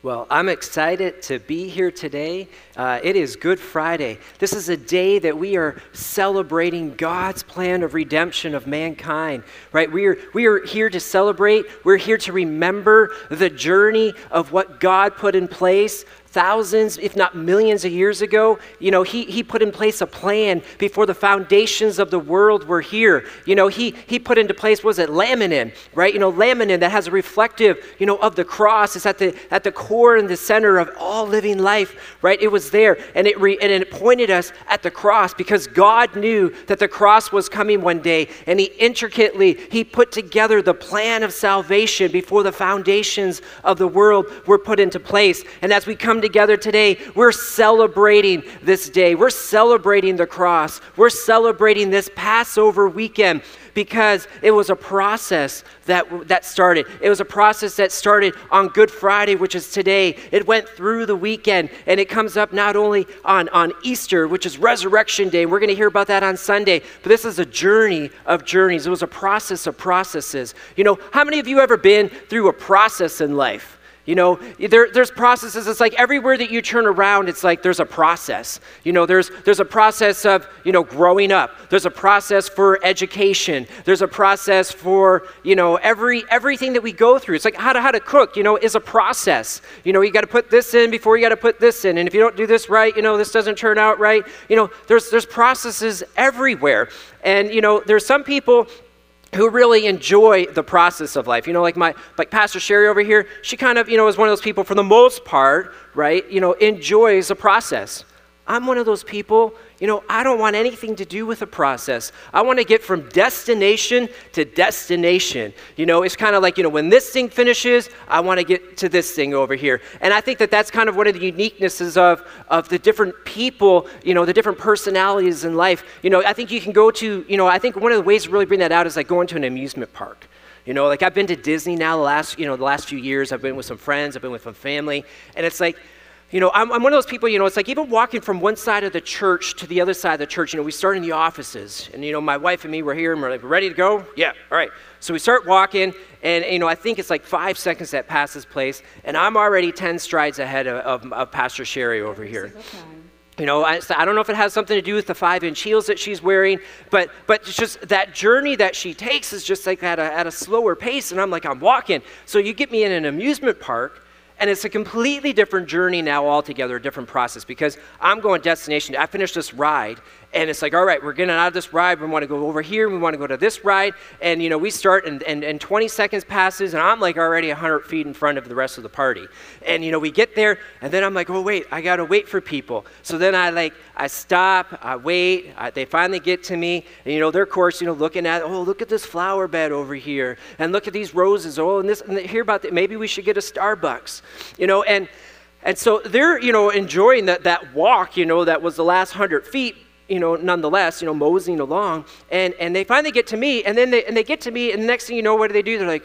Well, I'm excited to be here today. Uh, it is Good Friday. This is a day that we are celebrating God's plan of redemption of mankind, right? We are, we are here to celebrate, we're here to remember the journey of what God put in place thousands, if not millions of years ago, you know, he, he put in place a plan before the foundations of the world were here. You know, he, he put into place, was it laminin, right? You know, laminin that has a reflective, you know, of the cross. It's at the, at the core and the center of all living life, right? It was there. And it, re, and it pointed us at the cross because God knew that the cross was coming one day. And he intricately, he put together the plan of salvation before the foundations of the world were put into place. And as we come come together today, we're celebrating this day. We're celebrating the cross. We're celebrating this Passover weekend because it was a process that, that started. It was a process that started on Good Friday, which is today. It went through the weekend and it comes up not only on, on Easter, which is Resurrection Day. We're going to hear about that on Sunday, but this is a journey of journeys. It was a process of processes. You know, how many of you ever been through a process in life? You know, there, there's processes. It's like everywhere that you turn around, it's like there's a process. You know, there's, there's a process of, you know, growing up. There's a process for education. There's a process for, you know, every, everything that we go through. It's like how to, how to cook, you know, is a process. You know, you got to put this in before you got to put this in. And if you don't do this right, you know, this doesn't turn out right. You know, there's, there's processes everywhere. And, you know, there's some people who really enjoy the process of life. You know, like my like Pastor Sherry over here, she kind of, you know, is one of those people for the most part, right, you know, enjoys the process. I'm one of those people, you know, I don't want anything to do with the process. I want to get from destination to destination. You know, it's kind of like, you know, when this thing finishes, I want to get to this thing over here. And I think that that's kind of one of the uniquenesses of, of the different people, you know, the different personalities in life. You know, I think you can go to, you know, I think one of the ways to really bring that out is like going to an amusement park. You know, like I've been to Disney now the last, you know, the last few years. I've been with some friends, I've been with some family, and it's like, you know, I'm, I'm, one of those people, you know, it's like even walking from one side of the church to the other side of the church, you know, we start in the offices. And, you know, my wife and me were here and we're like, ready to go? Yeah, all right. So we start walking, and, you know, I think it's like five seconds that passes place, and I'm already 10 strides ahead of, of, of Pastor Sherry over here. You know, I, I, don't know if it has something to do with the five inch heels that she's wearing, but but it's just that journey that she takes is just like at a, at a slower pace. And I'm like, I'm walking. So you get me in an amusement park, and it's a completely different journey now altogether, a different process because I'm going destination. I finished this ride and it's like, all right, we're getting out of this ride. We want to go over here. We want to go to this ride. And, you know, we start and, and, and 20 seconds passes and I'm like already 100 feet in front of the rest of the party. And, you know, we get there and then I'm like, oh, wait, I got to wait for people. So then I like, I stop, I wait. I, they finally get to me. And, you know, they're, of course, you know, looking at, oh, look at this flower bed over here. And look at these roses. Oh, and this, and hear about that. Maybe we should get a Starbucks. You know, and, and so they're, you know, enjoying that, that walk, you know, that was the last 100 feet you know, nonetheless, you know, moseying along. And, and they finally get to me, and then they, and they get to me, and the next thing you know, what do they do? They're like,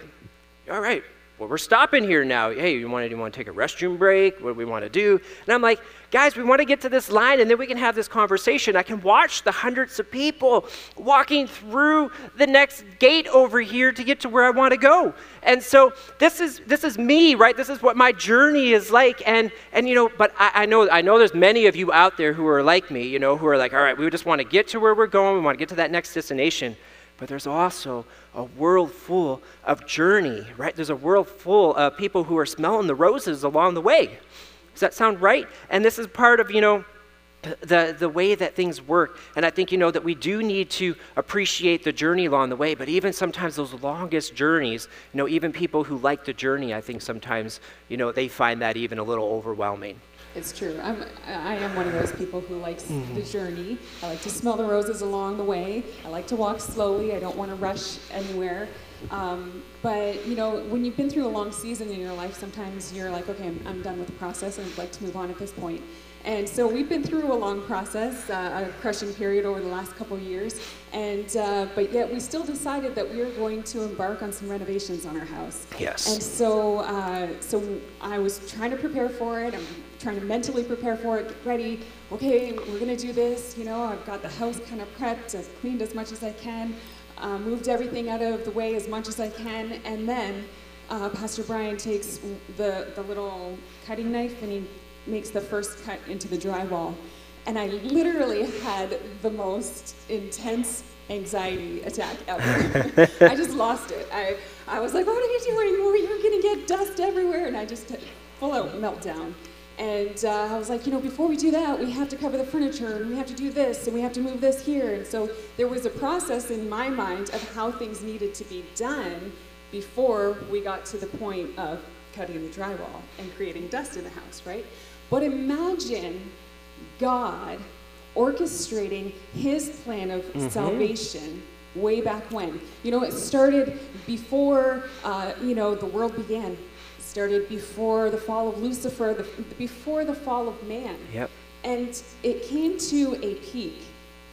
all right, well, we're stopping here now. Hey, you want to, you want to take a restroom break? What do we want to do? And I'm like, guys, we want to get to this line and then we can have this conversation. I can watch the hundreds of people walking through the next gate over here to get to where I want to go. And so this is this is me, right? This is what my journey is like. And and you know, but I, I know I know there's many of you out there who are like me, you know, who are like, all right, we just want to get to where we're going, we want to get to that next destination. But there's also a world full of journey, right? There's a world full of people who are smelling the roses along the way. Does that sound right? And this is part of, you know, the, the way that things work. And I think, you know, that we do need to appreciate the journey along the way, but even sometimes those longest journeys, you know, even people who like the journey, I think sometimes, you know, they find that even a little overwhelming. It's true. I'm, I am one of those people who likes mm-hmm. the journey. I like to smell the roses along the way. I like to walk slowly. I don't want to rush anywhere. Um, but you know, when you've been through a long season in your life, sometimes you're like, okay, I'm, I'm done with the process, and I'd like to move on at this point. And so we've been through a long process, uh, a crushing period over the last couple of years, and uh, but yet we still decided that we were going to embark on some renovations on our house. Yes. And so, uh, so I was trying to prepare for it. I'm trying to mentally prepare for it, get ready. Okay, we're gonna do this. You know, I've got the house kind of prepped, I've cleaned as much as I can, uh, moved everything out of the way as much as I can, and then uh, Pastor Brian takes the the little cutting knife and he makes the first cut into the drywall. And I literally had the most intense anxiety attack ever. I just lost it. I, I was like, what are you doing? You're going to get dust everywhere. And I just full out meltdown. And uh, I was like, you know, before we do that, we have to cover the furniture and we have to do this and we have to move this here. And so there was a process in my mind of how things needed to be done before we got to the point of cutting the drywall and creating dust in the house, right? But imagine God orchestrating his plan of salvation way back when. You know, it started before, uh, you know, the world began. Started before the fall of Lucifer, the, before the fall of man. Yep. And it came to a peak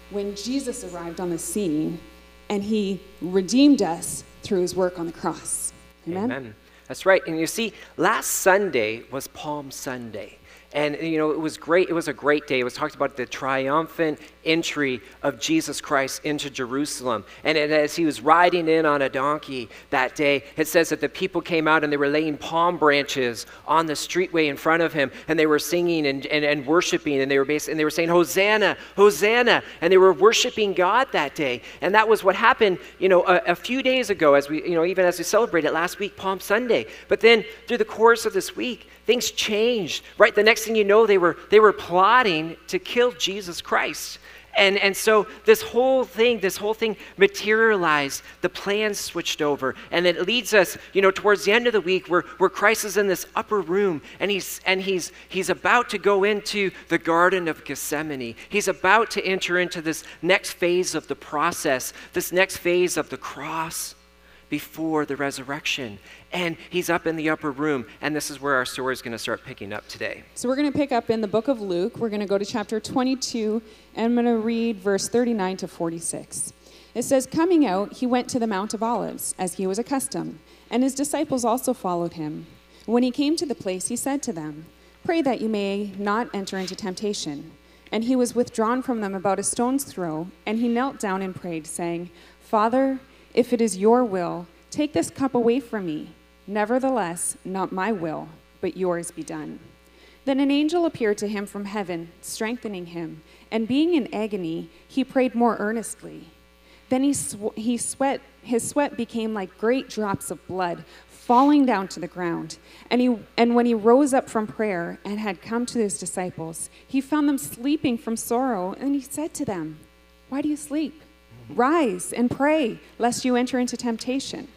when Jesus arrived on the scene and he redeemed us through his work on the cross. Amen? That's right. And you see, last Sunday was Palm Sunday. And you know, it was great. It was a great day. It was talked about the triumphant entry of Jesus Christ into Jerusalem. And as he was riding in on a donkey that day, it says that the people came out and they were laying palm branches on the streetway in front of him, and they were singing and, and, and worshiping, and they were basically, and they were saying, Hosanna, Hosanna, and they were worshiping God that day. And that was what happened, you know, a, a few days ago, as we, you know, even as we celebrated last week, Palm Sunday. But then through the course of this week, things changed. Right, the next thing you know, they were they were plotting to kill Jesus Christ. And, and so this whole thing, this whole thing materialized, the plans switched over, and it leads us, you know, towards the end of the week where, where Christ is in this upper room and he's and he's he's about to go into the Garden of Gethsemane. He's about to enter into this next phase of the process, this next phase of the cross before the resurrection. And he's up in the upper room, and this is where our story is going to start picking up today. So we're going to pick up in the book of Luke. We're going to go to chapter 22, and I'm going to read verse 39 to 46. It says, Coming out, he went to the Mount of Olives, as he was accustomed, and his disciples also followed him. When he came to the place, he said to them, Pray that you may not enter into temptation. And he was withdrawn from them about a stone's throw, and he knelt down and prayed, saying, Father, if it is your will, take this cup away from me. Nevertheless, not my will, but yours be done. Then an angel appeared to him from heaven, strengthening him, and being in agony, he prayed more earnestly. Then he, sw- he sweat, his sweat became like great drops of blood falling down to the ground. And, he, and when he rose up from prayer and had come to his disciples, he found them sleeping from sorrow, and he said to them, Why do you sleep? Rise and pray, lest you enter into temptation.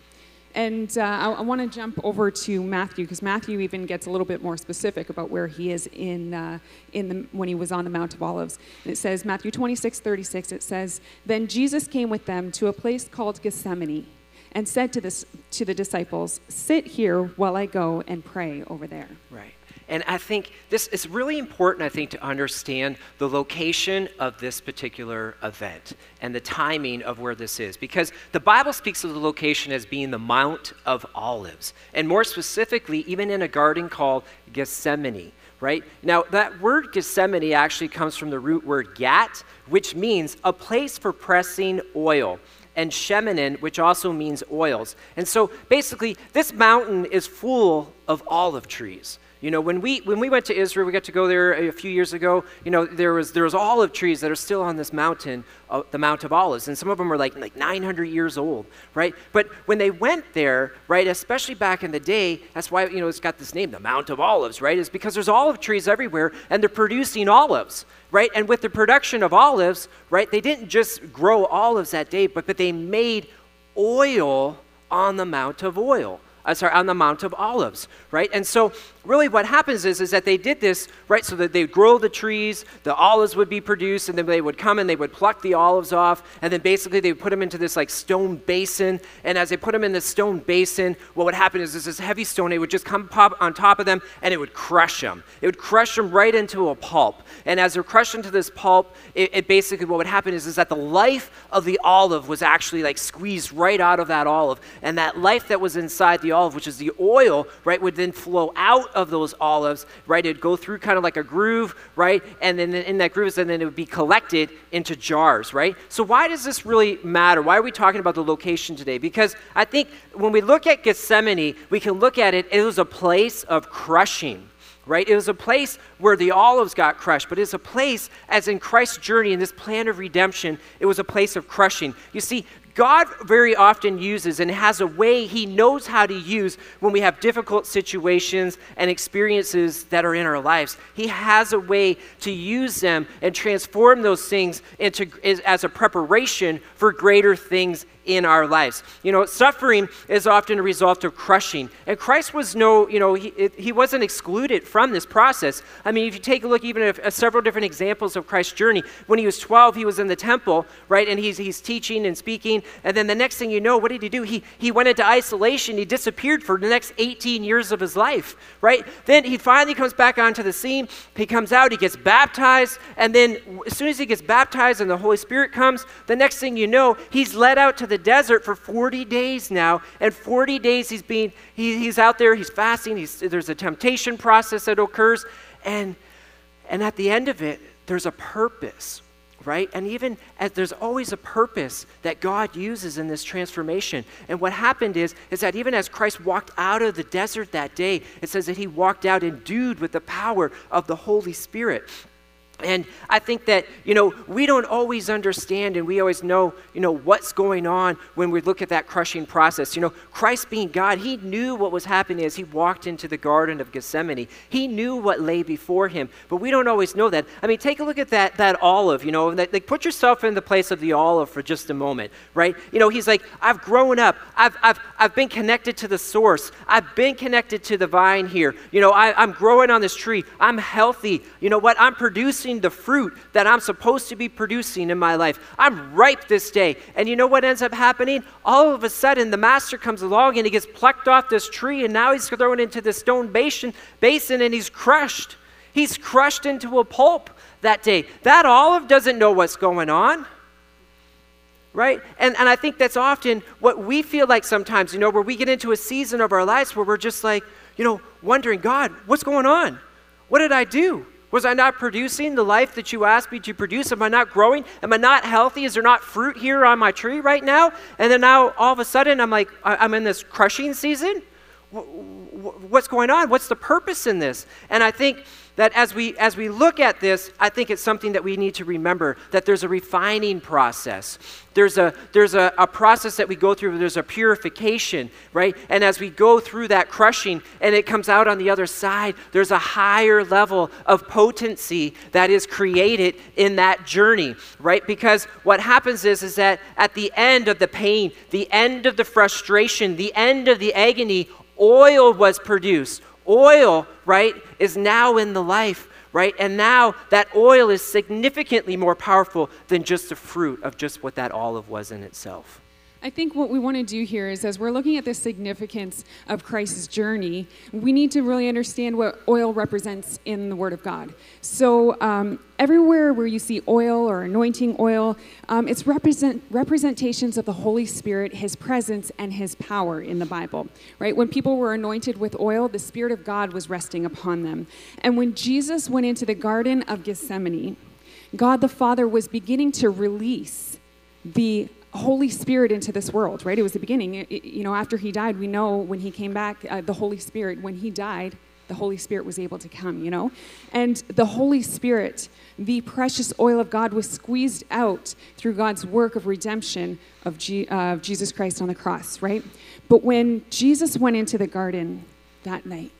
And uh, I, I want to jump over to Matthew because Matthew even gets a little bit more specific about where he is in, uh, in the, when he was on the Mount of Olives. And it says, Matthew 26, 36, it says, Then Jesus came with them to a place called Gethsemane and said to, this, to the disciples, Sit here while I go and pray over there. Right. And I think this is really important, I think, to understand the location of this particular event and the timing of where this is. Because the Bible speaks of the location as being the Mount of Olives. And more specifically, even in a garden called Gethsemane, right? Now, that word Gethsemane actually comes from the root word gat, which means a place for pressing oil and Shemanim, which also means oils. And so basically, this mountain is full of olive trees. You know, when we when we went to Israel, we got to go there a few years ago. You know, there was there was olive trees that are still on this mountain, uh, the Mount of Olives, and some of them are like like 900 years old, right? But when they went there, right, especially back in the day, that's why you know it's got this name, the Mount of Olives, right? Is because there's olive trees everywhere, and they're producing olives, right? And with the production of olives, right, they didn't just grow olives that day, but but they made oil on the Mount of Oil uh, sorry, on the Mount of Olives, right? And so really what happens is, is that they did this, right, so that they would grow the trees, the olives would be produced, and then they would come and they would pluck the olives off, and then basically they would put them into this like stone basin, and as they put them in this stone basin, what would happen is, is this heavy stone, it would just come pop on top of them, and it would crush them. It would crush them right into a pulp. And as they're crushed into this pulp, it, it basically, what would happen is, is that the life of the olive was actually like squeezed right out of that olive, and that life that was inside the olive, which is the oil, right, would then flow out of those olives, right? It'd go through kind of like a groove, right? And then in that groove, and then it would be collected into jars, right? So why does this really matter? Why are we talking about the location today? Because I think when we look at Gethsemane, we can look at it, it was a place of crushing right? It was a place where the olives got crushed, but it's a place, as in Christ's journey in this plan of redemption, it was a place of crushing. You see, God very often uses and has a way He knows how to use when we have difficult situations and experiences that are in our lives. He has a way to use them and transform those things into as a preparation for greater things in our lives. You know, suffering is often a result of crushing. And Christ was no, you know, he, he wasn't excluded from this process. I mean, if you take a look even at, several different examples of Christ's journey, when he was 12, he was in the temple, right? And he's, he's teaching and speaking. And then the next thing you know, what did he do? He, he went into isolation. He disappeared for the next 18 years of his life, right? Then he finally comes back onto the scene. He comes out, he gets baptized. And then as soon as he gets baptized and the Holy Spirit comes, the next thing you know, he's led out to the the desert for 40 days now. And 40 days he's being, he, he's out there, he's fasting, he's, there's a temptation process that occurs. And, and at the end of it, there's a purpose right? And even as there's always a purpose that God uses in this transformation. And what happened is, is that even as Christ walked out of the desert that day, it says that he walked out endued with the power of the Holy Spirit. And I think that, you know, we don't always understand and we always know, you know, what's going on when we look at that crushing process. You know, Christ being God, he knew what was happening as he walked into the Garden of Gethsemane. He knew what lay before him, but we don't always know that. I mean, take a look at that, that olive, you know, that, like put yourself in the place of the olive for just a moment, right? You know, he's like, I've grown up, I've, I've, I've been connected to the source, I've been connected to the vine here. You know, I, I'm growing on this tree, I'm healthy. You know what? I'm producing producing the fruit that I'm supposed to be producing in my life. I'm ripe this day. And you know what ends up happening? All of a sudden, the master comes along and he gets plucked off this tree, and now he's thrown into the stone basin, basin and he's crushed. He's crushed into a pulp that day. That olive doesn't know what's going on right? And, and I think that's often what we feel like sometimes, you know, where we get into a season of our lives where we're just like, you know, wondering, God, what's going on? What did I do? Was I not producing the life that you asked me to produce? Am I not growing? Am I not healthy? Is there not fruit here on my tree right now? And then now all of a sudden I'm like, I'm in this crushing season? What's going on? What's the purpose in this? And I think that as we as we look at this i think it's something that we need to remember that there's a refining process. There's a there's a, a process that we go through there's a purification right? And as we go through that crushing and it comes out on the other side there's a higher level of potency that is created in that journey right? Because what happens is is that at the end of the pain the end of the frustration the end of the agony oil was produced Oil, right, is now in the life, right? And now that oil is significantly more powerful than just the fruit of just what that olive was in itself. I think what we want to do here is as we're looking at the significance of Christ's journey, we need to really understand what oil represents in the Word of God. So, um, everywhere where you see oil or anointing oil, um, it's represent, representations of the Holy Spirit, His presence, and His power in the Bible, right? When people were anointed with oil, the Spirit of God was resting upon them. And when Jesus went into the Garden of Gethsemane, God the Father was beginning to release the Holy Spirit into this world, right? It was the beginning. It, it, you know, after he died, we know when he came back, uh, the Holy Spirit, when he died, the Holy Spirit was able to come, you know? And the Holy Spirit, the precious oil of God, was squeezed out through God's work of redemption of, G, uh, of Jesus Christ on the cross, right? But when Jesus went into the garden that night,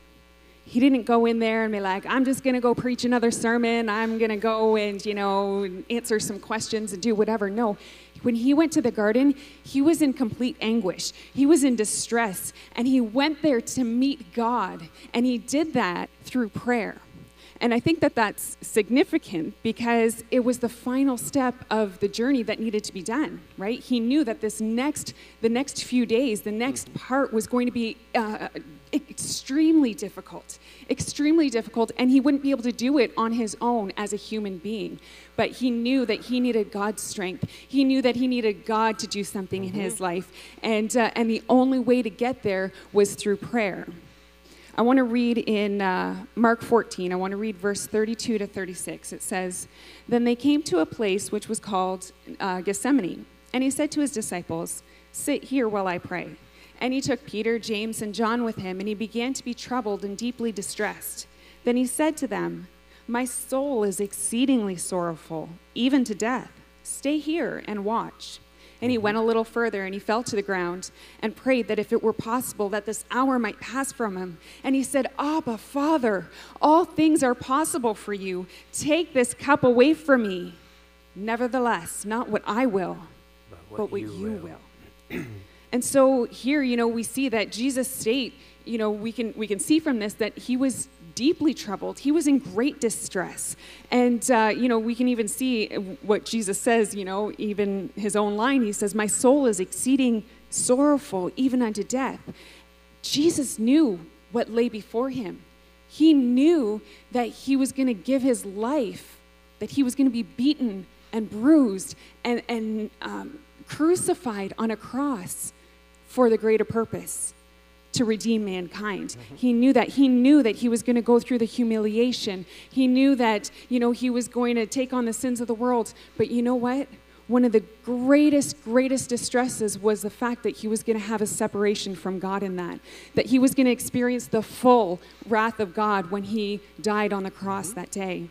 he didn't go in there and be like, I'm just going to go preach another sermon. I'm going to go and, you know, answer some questions and do whatever. No. When he went to the garden, he was in complete anguish. He was in distress. And he went there to meet God. And he did that through prayer. And I think that that's significant because it was the final step of the journey that needed to be done, right? He knew that this next, the next few days, the next part was going to be uh, extremely difficult, extremely difficult, and he wouldn't be able to do it on his own as a human being. But he knew that he needed God's strength. He knew that he needed God to do something mm-hmm. in his life, and uh, and the only way to get there was through prayer. I want to read in uh, Mark 14, I want to read verse 32 to 36. It says, Then they came to a place which was called uh, Gethsemane, and he said to his disciples, Sit here while I pray. And he took Peter, James, and John with him, and he began to be troubled and deeply distressed. Then he said to them, My soul is exceedingly sorrowful, even to death. Stay here and watch. And he went a little further and he fell to the ground and prayed that if it were possible that this hour might pass from him. And he said, Abba, Father, all things are possible for you. Take this cup away from me. Nevertheless, not what I will, but what, but what you, you, will. will. and so here, you know, we see that Jesus' state, you know, we can we can see from this that he was deeply troubled. He was in great distress. And, uh, you know, we can even see what Jesus says, you know, even his own line. He says, My soul is exceeding sorrowful, even unto death. Jesus knew what lay before him. He knew that he was going to give his life, that he was going to be beaten and bruised and, and um, crucified on a cross for the greater purpose to redeem mankind. Mm-hmm. He knew that. He knew that he was going to go through the humiliation. He knew that, you know, he was going to take on the sins of the world. But you know what? One of the greatest, greatest distresses was the fact that he was going to have a separation from God in that. That he was going to experience the full wrath of God when he died on the cross mm-hmm. that day.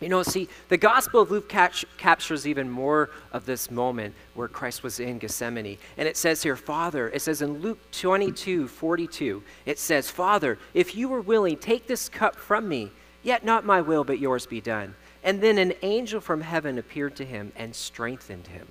You know, see, the Gospel of Luke captures even more of this moment where Christ was in Gethsemane. And it says here, Father, it says in Luke 22 42, it says, Father, if you were willing, take this cup from me, yet not my will, but yours be done. And then an angel from heaven appeared to him and strengthened him.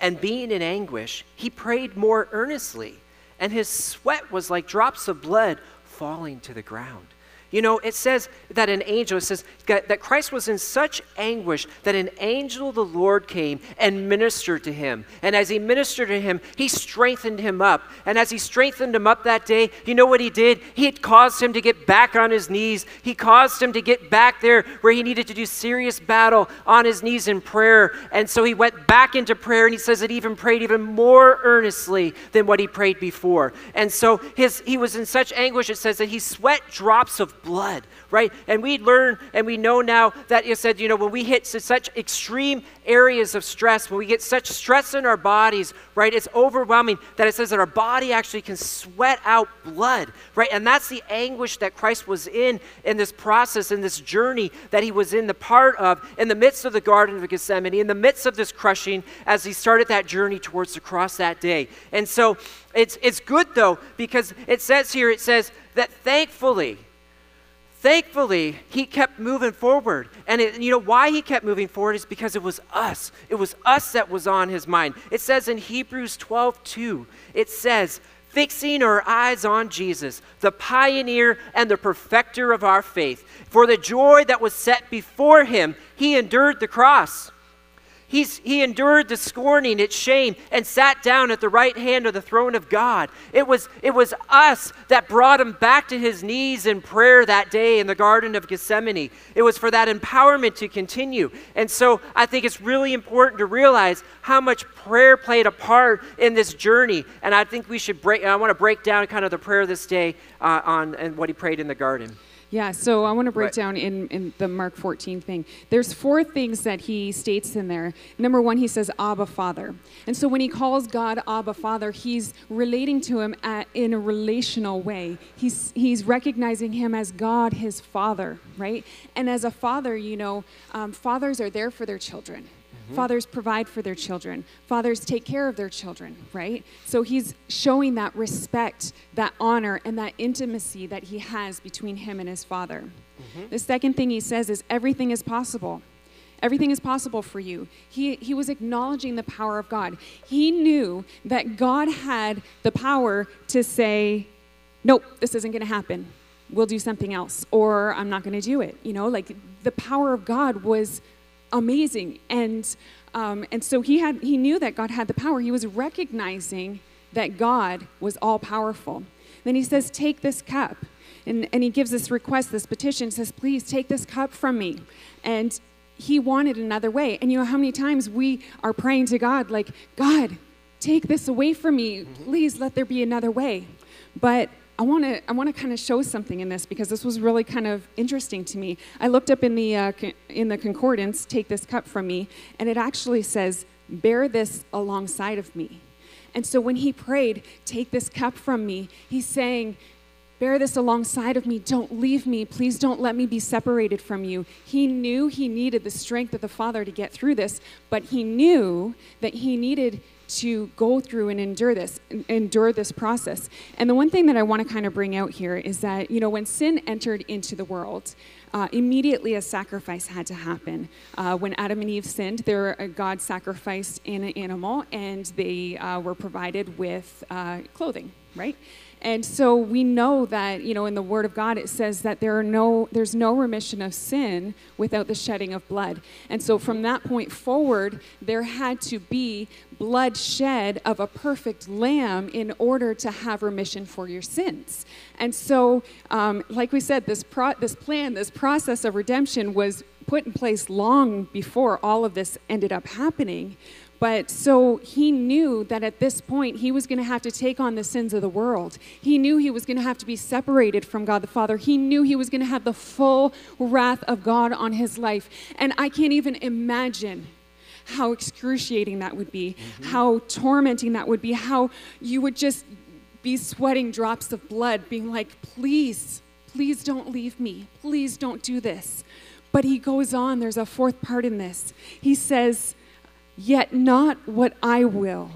And being in anguish, he prayed more earnestly, and his sweat was like drops of blood falling to the ground. You know, it says that an angel, it says that Christ was in such anguish that an angel of the Lord came and ministered to him. And as he ministered to him, he strengthened him up. And as he strengthened him up that day, you know what he did? He had caused him to get back on his knees. He caused him to get back there where he needed to do serious battle on his knees in prayer. And so he went back into prayer, and he says that he even prayed even more earnestly than what he prayed before. And so his, he was in such anguish, it says that he sweat drops of blood, right? And we learn and we know now that it said, you know, when we hit such extreme areas of stress, when we get such stress in our bodies, right, it's overwhelming that it says that our body actually can sweat out blood, right? And that's the anguish that Christ was in in this process, in this journey that he was in the part of, in the midst of the Garden of Gethsemane, in the midst of this crushing as he started that journey towards the cross that day. And so it's, it's good though, because it says here, it says that thankfully, thankfully, he kept moving forward. And it, you know why he kept moving forward is because it was us. It was us that was on his mind. It says in Hebrews 12 2, it says, fixing our eyes on Jesus, the pioneer and the perfecter of our faith. For the joy that was set before him, he endured the cross He's, he endured the scorning, its shame, and sat down at the right hand of the throne of God. It was, it was us that brought him back to his knees in prayer that day in the Garden of Gethsemane. It was for that empowerment to continue. And so I think it's really important to realize how much prayer played a part in this journey. And I think we should break, I want to break down kind of the prayer this day uh, on and what he prayed in the garden. Yeah, so I want to break right. down in, in the Mark 14 thing. There's four things that he states in there. Number one, he says, Abba, Father. And so when he calls God Abba, Father, he's relating to him at, in a relational way. He's, he's recognizing him as God, his Father, right? And as a father, you know, um, fathers are there for their children Mm-hmm. Fathers provide for their children. Fathers take care of their children, right? So he's showing that respect, that honor, and that intimacy that he has between him and his father. Mm-hmm. The second thing he says is everything is possible. Everything is possible for you. He, he was acknowledging the power of God. He knew that God had the power to say, nope, this isn't going to happen. We'll do something else, or I'm not going to do it. You know, like the power of God was amazing. And, um, and so he, had, he knew that God had the power. He was recognizing that God was all powerful. Then he says, Take this cup. And, and he gives this request, this petition, says, Please take this cup from me. And he wanted another way. And you know how many times we are praying to God, like, God, take this away from me. Please let there be another way. But I want to I want to kind of show something in this because this was really kind of interesting to me. I looked up in the uh, in the concordance, "Take this cup from me," and it actually says, "Bear this alongside of me." And so when he prayed, "Take this cup from me," he's saying, Bear this alongside of me. Don't leave me. Please don't let me be separated from you. He knew he needed the strength of the Father to get through this, but he knew that he needed to go through and endure this, endure this process. And the one thing that I want to kind of bring out here is that, you know, when sin entered into the world, uh, immediately a sacrifice had to happen. Uh, when Adam and Eve sinned, there, uh, God sacrificed an animal and they uh, were provided with uh, clothing, right? And so we know that, you know, in the Word of God, it says that there are no, there's no remission of sin without the shedding of blood. And so from that point forward, there had to be blood shed of a perfect lamb in order to have remission for your sins. And so, um, like we said, this, pro- this plan, this process of redemption was put in place long before all of this ended up happening. But so he knew that at this point he was going to have to take on the sins of the world. He knew he was going to have to be separated from God the Father. He knew he was going to have the full wrath of God on his life. And I can't even imagine how excruciating that would be, mm-hmm. how tormenting that would be, how you would just be sweating drops of blood, being like, please, please don't leave me. Please don't do this. But he goes on, there's a fourth part in this. He says, Yet not what I will,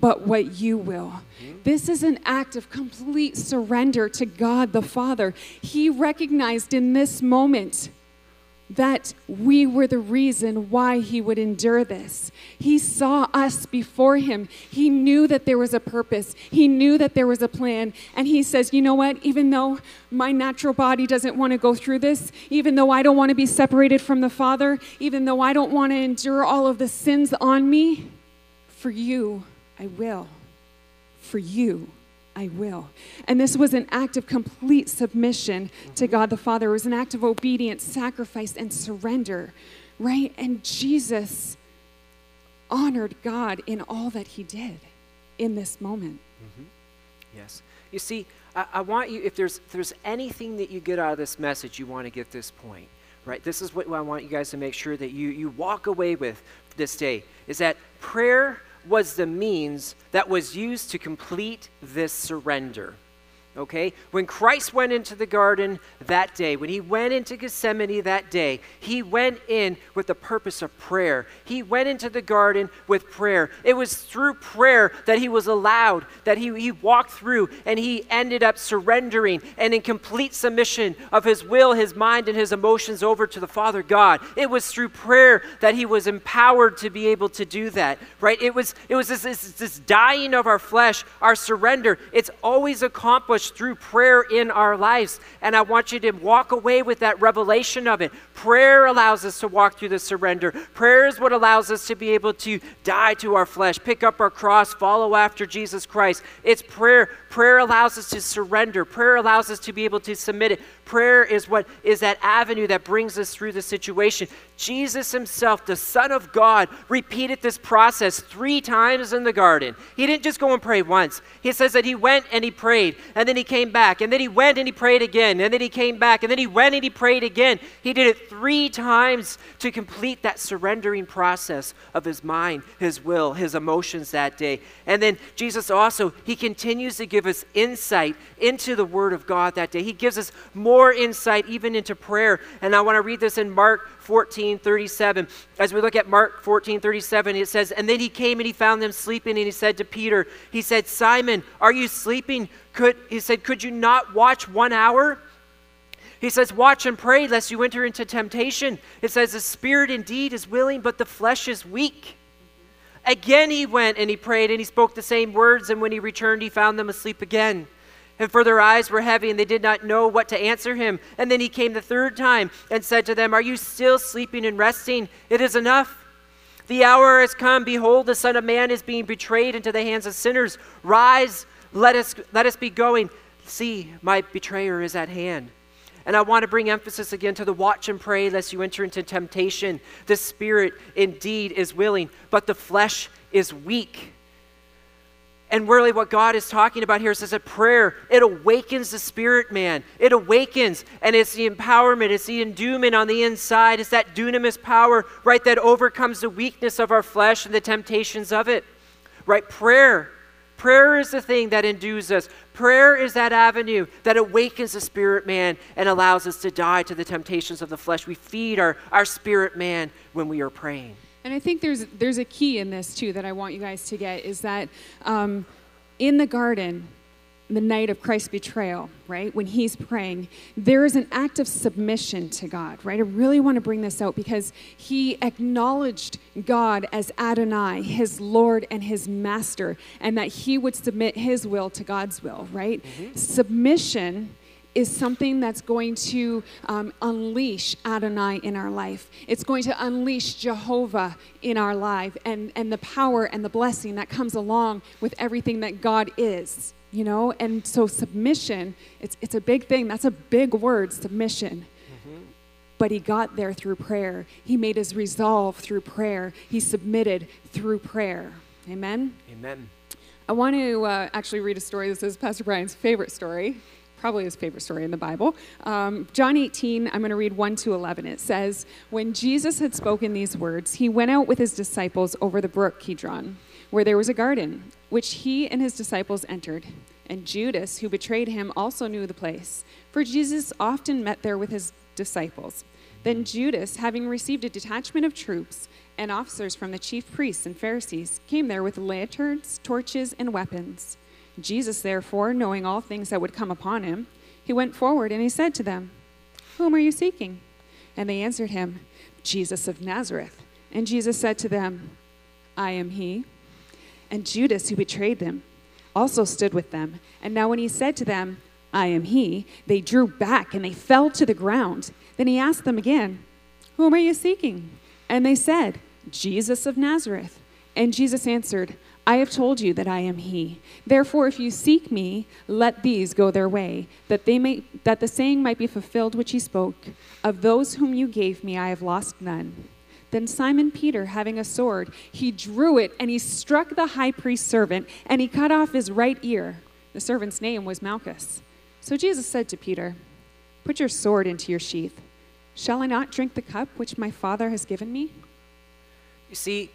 but what you will. Hmm? This is an act of complete surrender to God the Father. He recognized in this moment that we were the reason why he would endure this. He saw us before him. He knew that there was a purpose. He knew that there was a plan. And he says, You know what? Even though my natural body doesn't want to go through this, even though I don't want to be separated from the Father, even though I don't want to endure all of the sins on me, for you, I will. For you, I will. And this was an act of complete submission to God the Father. It was an act of obedience, sacrifice, and surrender, right? And Jesus honored God in all that he did in this moment. Mm-hmm. Yes. You see, I, I want you, if there's, if there's anything that you get out of this message, you want to get this point, right? This is what I want you guys to make sure that you, you walk away with this day, is that prayer was the means that was used to complete this surrender. Okay? When Christ went into the garden that day, when he went into Gethsemane that day, he went in with the purpose of prayer. He went into the garden with prayer. It was through prayer that he was allowed, that he, he walked through, and he ended up surrendering and in complete submission of his will, his mind, and his emotions over to the Father God. It was through prayer that he was empowered to be able to do that, right? It was, it was this, this, this dying of our flesh, our surrender. It's always accomplished through prayer in our lives. And I want you to walk away with that revelation of it. Prayer allows us to walk through the surrender. Prayer is what allows us to be able to die to our flesh, pick up our cross, follow after Jesus Christ. It's prayer. Prayer allows us to surrender. Prayer allows us to be able to submit it. Prayer is what is that avenue that brings us through the situation. Jesus himself, the Son of God, repeated this process three times in the garden. He didn't just go and pray once. He says that he went and he prayed, and then he came back, and then he went and he prayed again, and then he came back, and then he went and he prayed again. He did it three times to complete that surrendering process of his mind, his will, his emotions that day. And then Jesus also, he continues to give us insight into the Word of God that day. He gives us more insight even into prayer. And I want to read this in Mark 14 37. As we look at Mark 14 37, it says, And then he came and he found them sleeping, and he said to Peter, He said, Simon, are you sleeping? Could, he said, Could you not watch one hour? He says, Watch and pray lest you enter into temptation. It says, The spirit indeed is willing, but the flesh is weak. Again he went and he prayed and he spoke the same words, and when he returned, he found them asleep again. And for their eyes were heavy, and they did not know what to answer him. And then he came the third time and said to them, Are you still sleeping and resting? It is enough. The hour has come. Behold, the Son of Man is being betrayed into the hands of sinners. Rise, let us, let us be going. See, my betrayer is at hand. And I want to bring emphasis again to the watch and pray lest you enter into temptation. The spirit indeed is willing, but the flesh is weak. And really, what God is talking about here is as a prayer, it awakens the spirit man. It awakens, and it's the empowerment, it's the endowment on the inside. It's that dunamis power, right, that overcomes the weakness of our flesh and the temptations of it. Right? Prayer. Prayer is the thing that endues us. Prayer is that avenue that awakens the spirit man and allows us to die to the temptations of the flesh. We feed our, our spirit man when we are praying. And I think there's there's a key in this too that I want you guys to get is that um, in the garden, the night of Christ's betrayal, right, when he's praying, there is an act of submission to God, right? I really want to bring this out because he acknowledged God as Adonai, his Lord and his master, and that he would submit his will to God's will, right? Mm-hmm. Submission is something that's going to um, unleash Adonai in our life. It's going to unleash Jehovah in our life and, and the power and the blessing that comes along with everything that God is, you know? And so submission, it's, it's a big thing. That's a big word, submission. Mm-hmm. But he got there through prayer. He made his resolve through prayer. He submitted through prayer. Amen? Amen. I want to uh, actually read a story. This is Pastor Brian's favorite story probably his favorite story in the Bible. Um, John 18, I'm going to read 1 to 11. It says, When Jesus had spoken these words, he went out with his disciples over the brook Kidron, where there was a garden, which he and his disciples entered. And Judas, who betrayed him, also knew the place, for Jesus often met there with his disciples. Then Judas, having received a detachment of troops and officers from the chief priests and Pharisees, came there with lanterns, torches, and weapons. Jesus, therefore, knowing all things that would come upon him, he went forward and he said to them, Whom are you seeking? And they answered him, Jesus of Nazareth. And Jesus said to them, I am he. And Judas, who betrayed them, also stood with them. And now when he said to them, I am he, they drew back and they fell to the ground. Then he asked them again, Whom are you seeking? And they said, Jesus of Nazareth. And Jesus answered, I have told you that I am he. Therefore, if you seek me, let these go their way, that they may that the saying might be fulfilled which he spoke, of those whom you gave me I have lost none. Then Simon Peter, having a sword, he drew it and he struck the high priest's servant, and he cut off his right ear. The servant's name was Malchus. So Jesus said to Peter, Put your sword into your sheath. Shall I not drink the cup which my Father has given me? You see,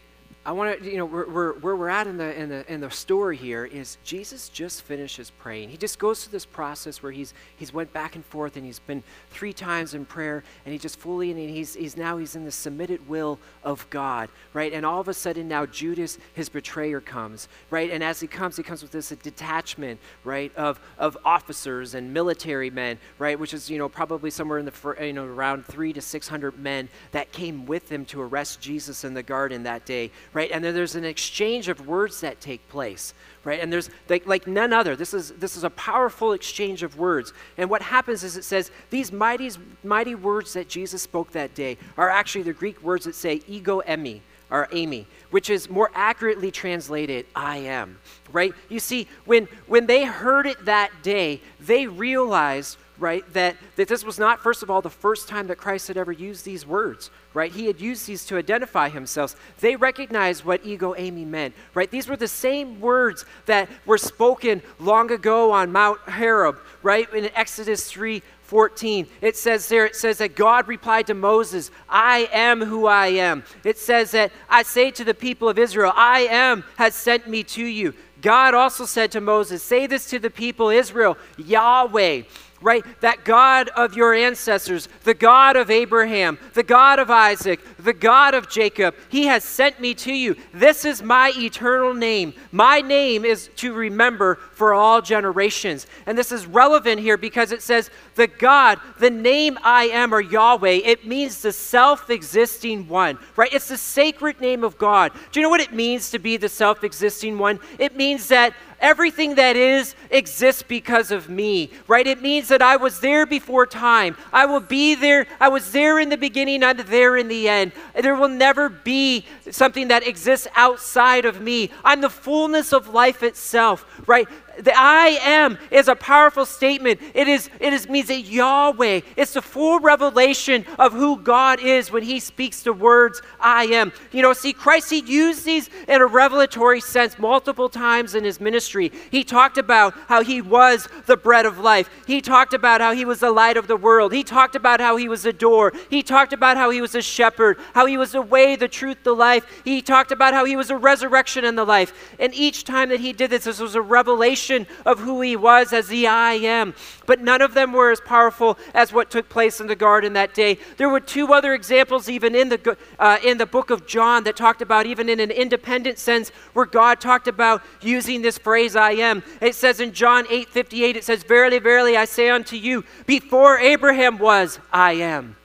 I want to, you know, where, where, where we're at in the, in, the, in the story here is Jesus just finishes praying. He just goes through this process where he's, he's went back and forth and he's been three times in prayer and he just fully, and he's, he's now he's in the submitted will of God, right? And all of a sudden now Judas, his betrayer, comes, right? And as he comes, he comes with this detachment, right, of, of officers and military men, right? Which is, you know, probably somewhere in the, you know, around three to 600 men that came with him to arrest Jesus in the garden that day, right? And then there's an exchange of words that take place, right? And there's like, like none other. This is, this is a powerful exchange of words. And what happens is it says these mighty, mighty words that Jesus spoke that day are actually the Greek words that say ego eimi, or Amy, which is more accurately translated, I am, right? You see, when, when they heard it that day, they realized right, that, that this was not, first of all, the first time that Christ had ever used these words, right? He had used these to identify himself. They recognized what ego eimi meant, right? These were the same words that were spoken long ago on Mount Horeb, right? In Exodus 3 14. It says there, it says that God replied to Moses, I am who I am. It says that I say to the people of Israel, I am has sent me to you. God also said to Moses, Say this to the people Israel, Yahweh right? That God of your ancestors, the God of Abraham, the God of Isaac, the God of Jacob, he has sent me to you. This is my eternal name. My name is to remember for all generations. And this is relevant here because it says, the God, the name I am, or Yahweh, it means the self existing one, right? It's the sacred name of God. Do you know what it means to be the self existing one? It means that Everything that is exists because of me, right? It means that I was there before time. I will be there. I was there in the beginning. I'm there in the end. There will never be something that exists outside of me. I'm the fullness of life itself, right? The I am is a powerful statement. It is it is means that Yahweh. It's the full revelation of who God is when He speaks the words I am. You know, see, Christ He used these in a revelatory sense multiple times in His ministry. He talked about how He was the bread of life. He talked about how He was the light of the world. He talked about how He was the door. He talked about how He was a shepherd. How He was the way, the truth, the life. He talked about how He was a resurrection and the life. And each time that He did this, this was a revelation of who he was as the I am. But none of them were as powerful as what took place in the garden that day. There were two other examples, even in the, uh, in the book of John, that talked about, even in an independent sense, where God talked about using this phrase, I am. It says in John 8 58, it says, Verily, verily, I say unto you, before Abraham was, I am.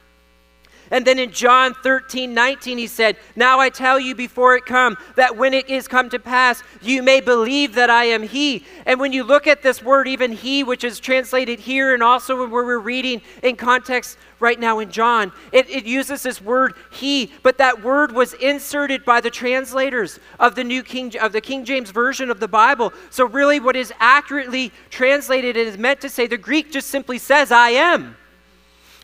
And then in John 13, 19, he said, Now I tell you before it come, that when it is come to pass, you may believe that I am he. And when you look at this word, even he, which is translated here, and also when we're reading in context right now in John, it, it uses this word he, but that word was inserted by the translators of the New King of the King James Version of the Bible. So really what is accurately translated is meant to say the Greek just simply says I am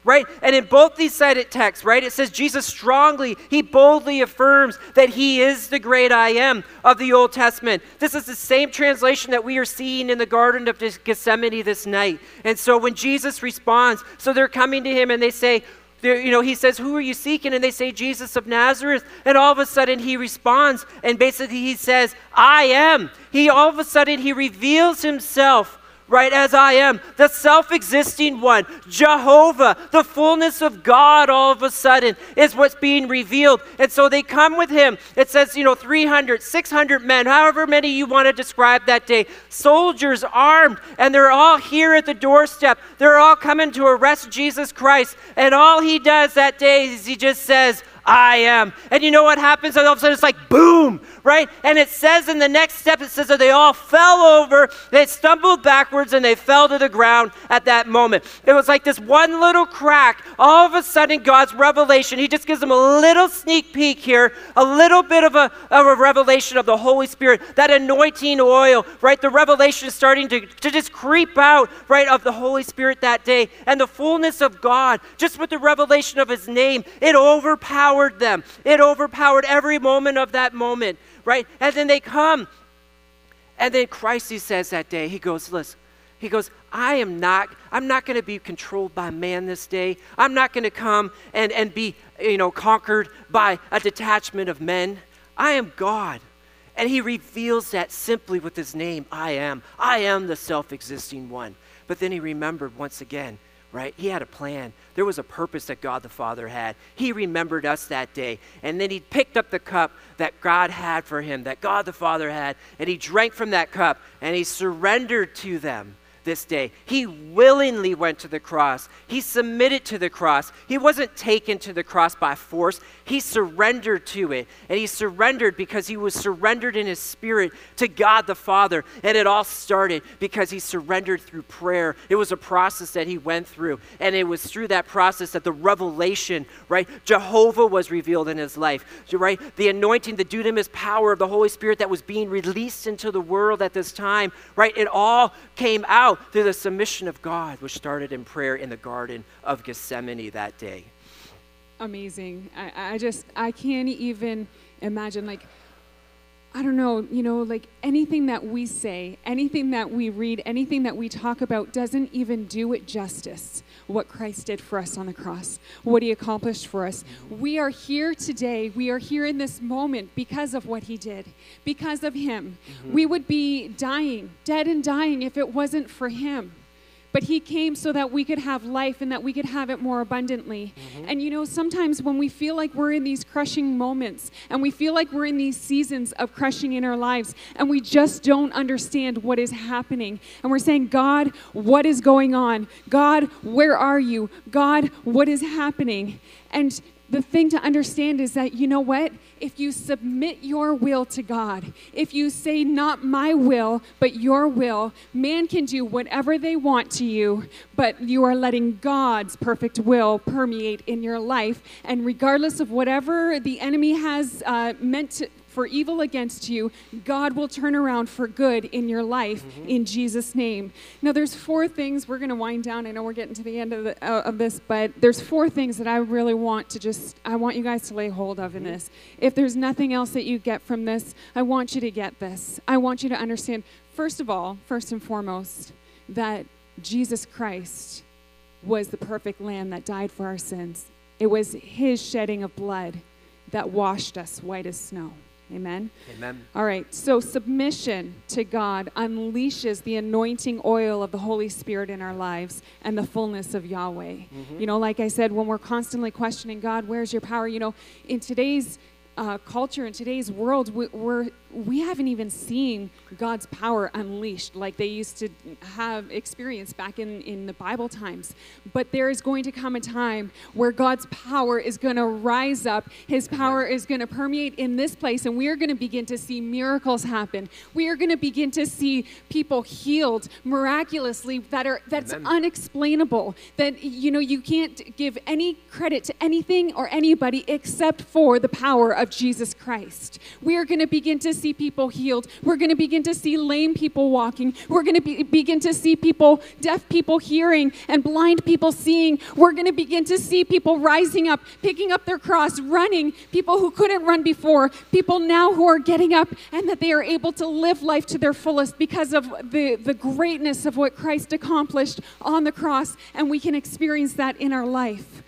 right? And in both these cited texts, right, it says Jesus strongly, he boldly affirms that he is the great I am of the Old Testament. This is the same translation that we are seeing in the Garden of Gethsemane this night. And so when Jesus responds, so they're coming to him and they say, you know, he says, Who are you seeking? And they say, Jesus of Nazareth. And all of a sudden he responds and basically he says, I am. He all of a sudden he reveals himself right as I am, the self existing one, Jehovah, the fullness of God, all of a sudden is what's being revealed. And so they come with him. It says, you know, 300, 600 men, however many you want to describe that day, soldiers armed, and they're all here at the doorstep. They're all coming to arrest Jesus Christ. And all he does that day is he just says, I am. And you know what happens? And all of a sudden it's like boom, right? And it says in the next step, it says that they all fell over, they stumbled backwards, and they fell to the ground at that moment. It was like this one little crack. All of a sudden, God's revelation, He just gives them a little sneak peek here, a little bit of a, of a revelation of the Holy Spirit, that anointing oil, right? The revelation is starting to, to just creep out, right, of the Holy Spirit that day. And the fullness of God, just with the revelation of His name, it overpowered them. It overpowered every moment of that moment right? And then they come. And then Christ, he says that day, he goes, listen, he goes, I am not, I'm not going to be controlled by man this day. I'm not going to come and, and be, you know, conquered by a detachment of men. I am God. And he reveals that simply with his name, I am. I am the self existing one. But then he remembered once again, right? He had a plan. There was a purpose that God the Father had. He remembered us that day. And then he picked up the cup that God had for him, that God the Father had, and he drank from that cup and he surrendered to them this day. He willingly went to the cross. He submitted to the cross. He wasn't taken to the cross by force. He surrendered to it. And he surrendered because he was surrendered in his spirit to God the Father. And it all started because he surrendered through prayer. It was a process that he went through. And it was through that process that the revelation, right? Jehovah was revealed in his life, right? The anointing, the dunamis power of the Holy Spirit that was being released into the world at this time, right? It all came out about through the submission of God, which started in prayer in the Garden of Gethsemane that day. Amazing. I, I just, I can't even imagine, like, I don't know, you know, like anything that we say, anything that we read, anything that we talk about doesn't even do it justice what Christ did for us on the cross, what he accomplished for us. We are here today, we are here in this moment because of what he did, because of him. Mm-hmm. We would be dying, dead and dying, if it wasn't for him. But he came so that we could have life and that we could have it more abundantly. Mm-hmm. And you know, sometimes when we feel like we're in these crushing moments and we feel like we're in these seasons of crushing in our lives and we just don't understand what is happening, and we're saying, God, what is going on? God, where are you? God, what is happening? And the thing to understand is that, you know what? If you submit your will to God, if you say, not my will, but your will, man can do whatever they want to you, but you are letting God's perfect will permeate in your life. And regardless of whatever the enemy has uh, meant to, for evil against you, God will turn around for good in your life mm-hmm. in Jesus' name. Now, there's four things. We're going to wind down. I know we're getting to the end of, the, uh, of this, but there's four things that I really want to just, I want you guys to lay hold of in mm-hmm. this. If there's nothing else that you get from this, I want you to get this. I want you to understand, first of all, first and foremost, that Jesus Christ was the perfect lamb that died for our sins. It was his shedding of blood that washed us white as snow. Amen. Amen. All right. So submission to God unleashes the anointing oil of the Holy Spirit in our lives and the fullness of Yahweh. Mm-hmm. You know, like I said, when we're constantly questioning God, where's your power? You know, in today's uh, culture in today's world, we, we're, we haven't even seen God's power unleashed like they used to have experienced back in, in the Bible times. But there is going to come a time where God's power is going to rise up. His power is going to permeate in this place, and we are going to begin to see miracles happen. We are going to begin to see people healed miraculously that are that's Amen. unexplainable. That you know you can't give any credit to anything or anybody except for the power of Jesus Christ. We are going to begin to see people healed. We're going to begin to see lame people walking. We're going to be, begin to see people, deaf people hearing, and blind people seeing. We're going to begin to see people rising up, picking up their cross, running, people who couldn't run before, people now who are getting up and that they are able to live life to their fullest because of the, the greatness of what Christ accomplished on the cross. And we can experience that in our life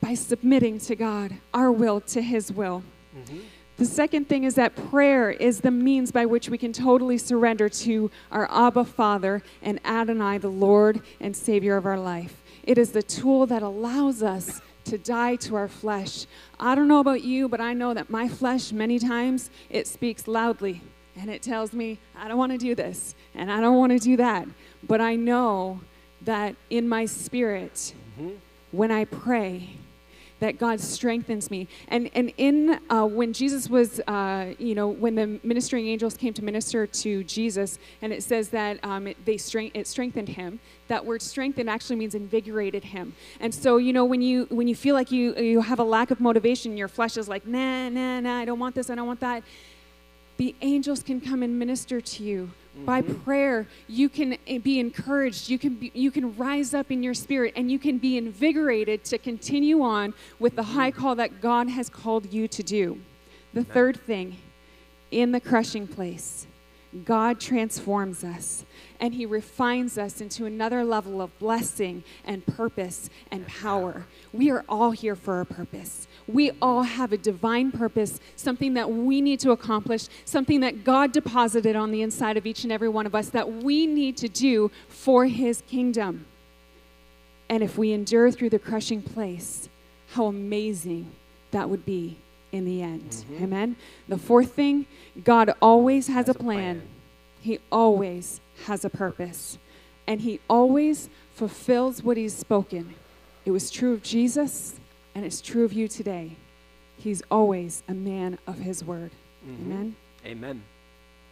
by submitting to God, our will to His will. Mm-hmm. The second thing is that prayer is the means by which we can totally surrender to our Abba Father and Adonai, the Lord and Savior of our life. It is the tool that allows us to die to our flesh. I don't know about you, but I know that my flesh, many times, it speaks loudly and it tells me, I don't want to do this and I don't want to do that. But I know that in my spirit, mm-hmm. when I pray, that God strengthens me. And, and in uh, when Jesus was, uh, you know, when the ministering angels came to minister to Jesus, and it says that um, it, they strength, it strengthened him. That word strengthened actually means invigorated him. And so, you know, when you when you feel like you you have a lack of motivation, your flesh is like, nah, nah, nah, I don't want this, I don't want that. The angels can come and minister to you Mm-hmm. By prayer, you can eh, be encouraged. You can, be, you can rise up in your spirit and you can be invigorated to continue on with the high call that God has called you to do. The third thing, in the crushing place, God transforms us and He refines us into another level of blessing and purpose and power. We are all here for a purpose. We all have a divine purpose, something that we need to accomplish, something that God deposited on the inside of each and every one of us that we need to do for His kingdom. And if we endure through the crushing place, how amazing that would be in the end. Mm-hmm. Amen. The fourth thing God always has, has a, plan. a plan. He always has a purpose, and He always fulfills what He's spoken. It was true of Jesus, and it's true of you today. He's always a man of His word. Mm-hmm. Amen. Amen.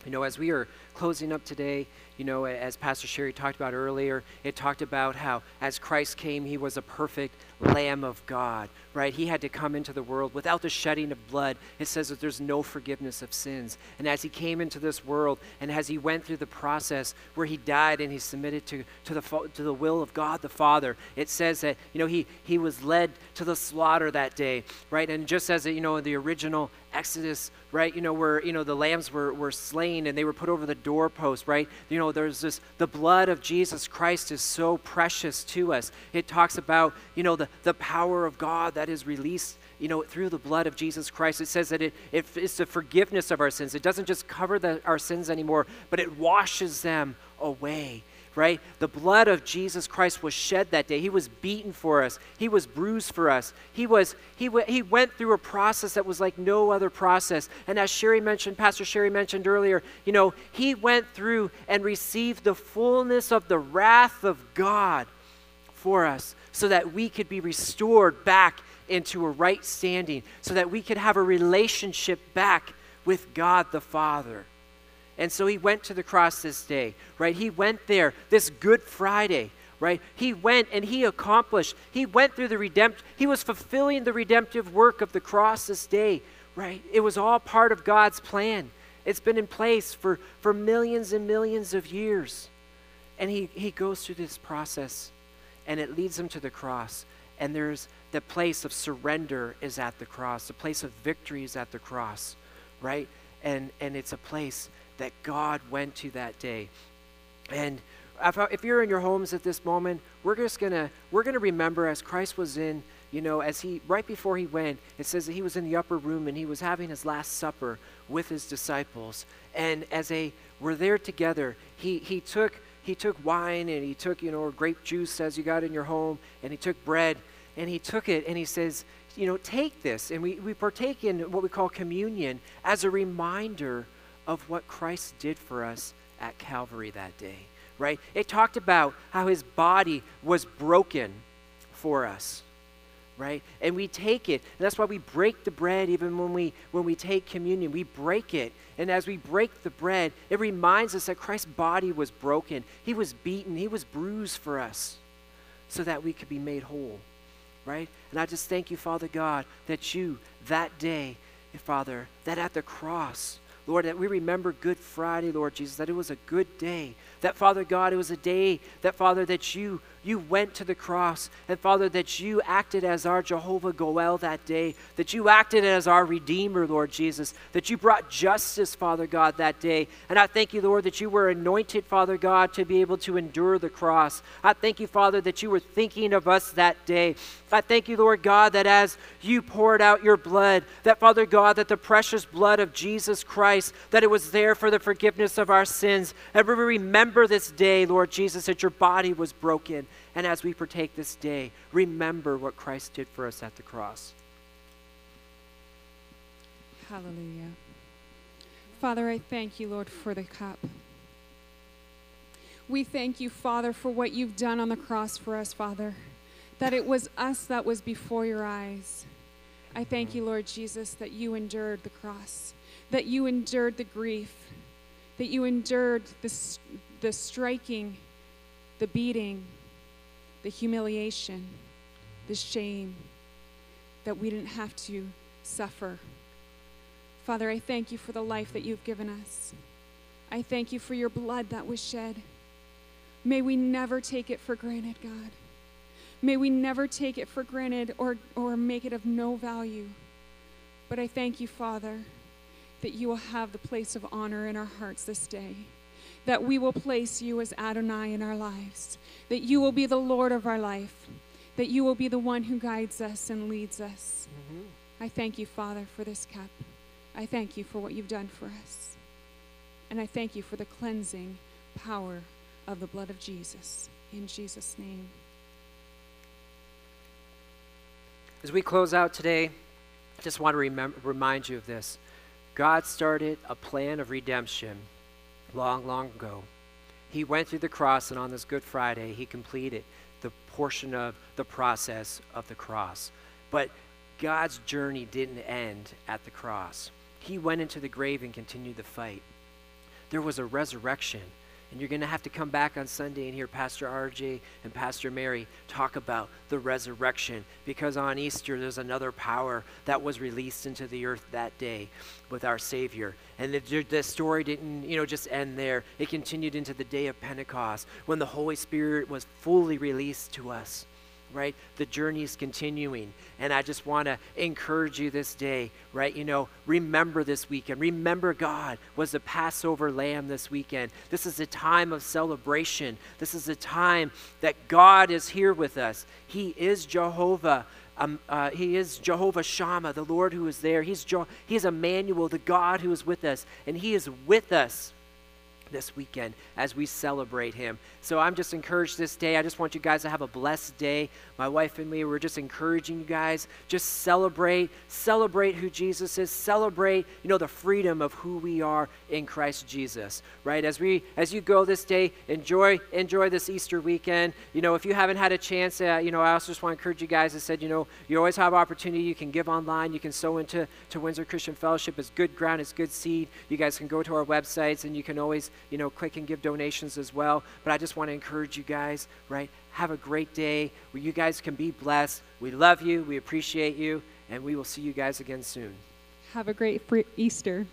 You know, as we are closing up today, you know, as Pastor Sherry talked about earlier, it talked about how as Christ came, he was a perfect Lamb of God, right? He had to come into the world without the shedding of blood. It says that there's no forgiveness of sins. And as he came into this world and as he went through the process where he died and he submitted to, to, the, to the will of God the Father, it says that, you know, he, he was led to the slaughter that day, right? And just as, you know, the original Exodus, right? You know, where, you know, the lambs were, were slain and they were put over the doorpost, right? You know, there's this, the blood of Jesus Christ is so precious to us. It talks about, you know, the, the power of God that is released, you know, through the blood of Jesus Christ. It says that it, it it's the forgiveness of our sins. It doesn't just cover the, our sins anymore, but it washes them away right? The blood of Jesus Christ was shed that day. He was beaten for us. He was bruised for us. He was he w- he went through a process that was like no other process. And as Sherry mentioned, Pastor Sherry mentioned earlier, you know, he went through and received the fullness of the wrath of God for us so that we could be restored back into a right standing, so that we could have a relationship back with God the Father. And so he went to the cross this day, right? He went there this Good Friday, right? He went and he accomplished, he went through the redemption, he was fulfilling the redemptive work of the cross this day, right? It was all part of God's plan. It's been in place for, for millions and millions of years. And he, he goes through this process and it leads him to the cross. And there's the place of surrender is at the cross, the place of victory is at the cross, right? And, and it's a place that God went to that day. And uh, if you're in your homes at this moment, we're just gonna we're gonna remember as Christ was in, you know, as he right before he went, it says that he was in the upper room and he was having his last supper with his disciples. And as they were there together, he he took he took wine and he took, you know, grape juice as you got in your home, and he took bread and he took it and he says, you know, take this. And we, we partake in what we call communion as a reminder of what Christ did for us at Calvary that day, right? It talked about how his body was broken for us right? And we take it. And that's why we break the bread even when we when we take communion. We break it. And as we break the bread it reminds us that christ's body was broken. He was beaten. He was bruised for us so that we could be made whole right? And i just thank you father god that you that day father that at the cross Lord, that we remember Good Friday, Lord Jesus, that it was a good day. That, Father God, it was a day that, Father, that you you went to the cross. And Father, that you acted as our Jehovah Goel that day, that you acted as our Redeemer, Lord Jesus, that you brought justice, Father God, that day. And I thank you, Lord, that you were anointed, Father God, to be able to endure the cross. I thank you, Father, that you were thinking of us that day. I thank you, Lord God, that as you poured out your blood, that, Father God, that the precious blood of Jesus Christ, that it was there for the forgiveness of our sins. And we remember this day, Lord Jesus, that your body was broken. And as we partake this day, remember what Christ did for us at the cross. Hallelujah. Father, I thank you, Lord, for the cup. We thank you, Father, for what you've done on the cross for us, Father, that it was us that was before your eyes. I thank you, Lord Jesus, that you endured the cross, that you endured the grief, that you endured the, the striking, the beating, the humiliation, the shame that we didn't have to suffer. Father, I thank you for the life that you've given us. I thank you for your blood that was shed. May we never take it for granted, God. May we never take it for granted or, or make it of no value. But I thank you, Father, that you will have the place of honor in our hearts this day that we will place you as Adonai in our lives, that you will be the Lord of our life, that you will be the one who guides us and leads us. Mm-hmm. I thank you, Father, for this cup. I thank you for what you've done for us. And I thank you for the cleansing power of the blood of Jesus. In Jesus' name. As we close out today, I just want to remember, remind you of this. God started a plan of redemption long, long ago. He went through the cross, and on this Good Friday, he completed the portion of the process of the cross. But God's journey didn't end at the cross. He went into the grave and continued the fight. There was a resurrection, And you're going to have to come back on Sunday and hear Pastor RJ and Pastor Mary talk about the resurrection because on Easter there's another power that was released into the earth that day with our Savior. And the, the story didn't, you know, just end there. It continued into the day of Pentecost when the Holy Spirit was fully released to us right? The journey is continuing. And I just want to encourage you this day, right? You know, remember this weekend. Remember God was the Passover lamb this weekend. This is a time of celebration. This is a time that God is here with us. He is Jehovah. Um, uh, he is Jehovah Shammah, the Lord who is there. He's, he is Emmanuel, the God who is with us. And He is with us this weekend as we celebrate him. So I'm just encouraged this day. I just want you guys to have a blessed day. My wife and me, we're just encouraging you guys. Just celebrate, celebrate who Jesus is. Celebrate, you know, the freedom of who we are in Christ Jesus. Right? As we as you go this day, enjoy enjoy this Easter weekend. You know, if you haven't had a chance, uh, you know, I also just want to encourage you guys. I said, you know, you always have opportunity. You can give online. You can sow into to Windsor Christian Fellowship. It's good ground. It's good seed. You guys can go to our websites and you can always you know, click and give donations as well. But I just want to encourage you guys, right? Have a great day where you guys can be blessed. We love you, we appreciate you, and we will see you guys again soon. Have a great Easter.